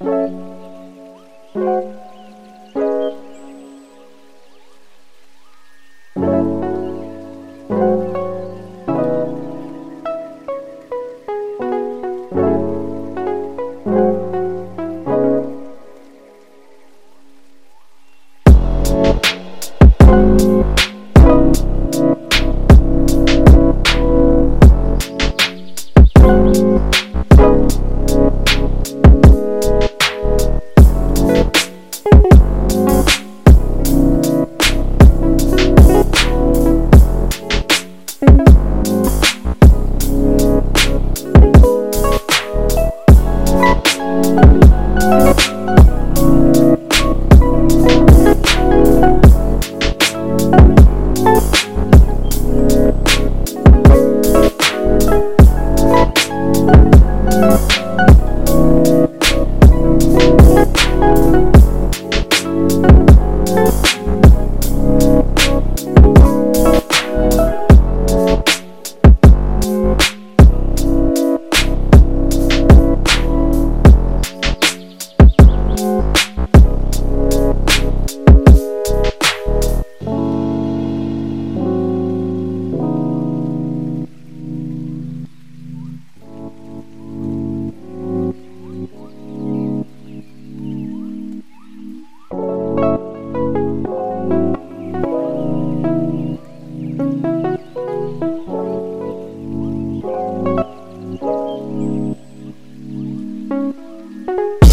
Música Bye.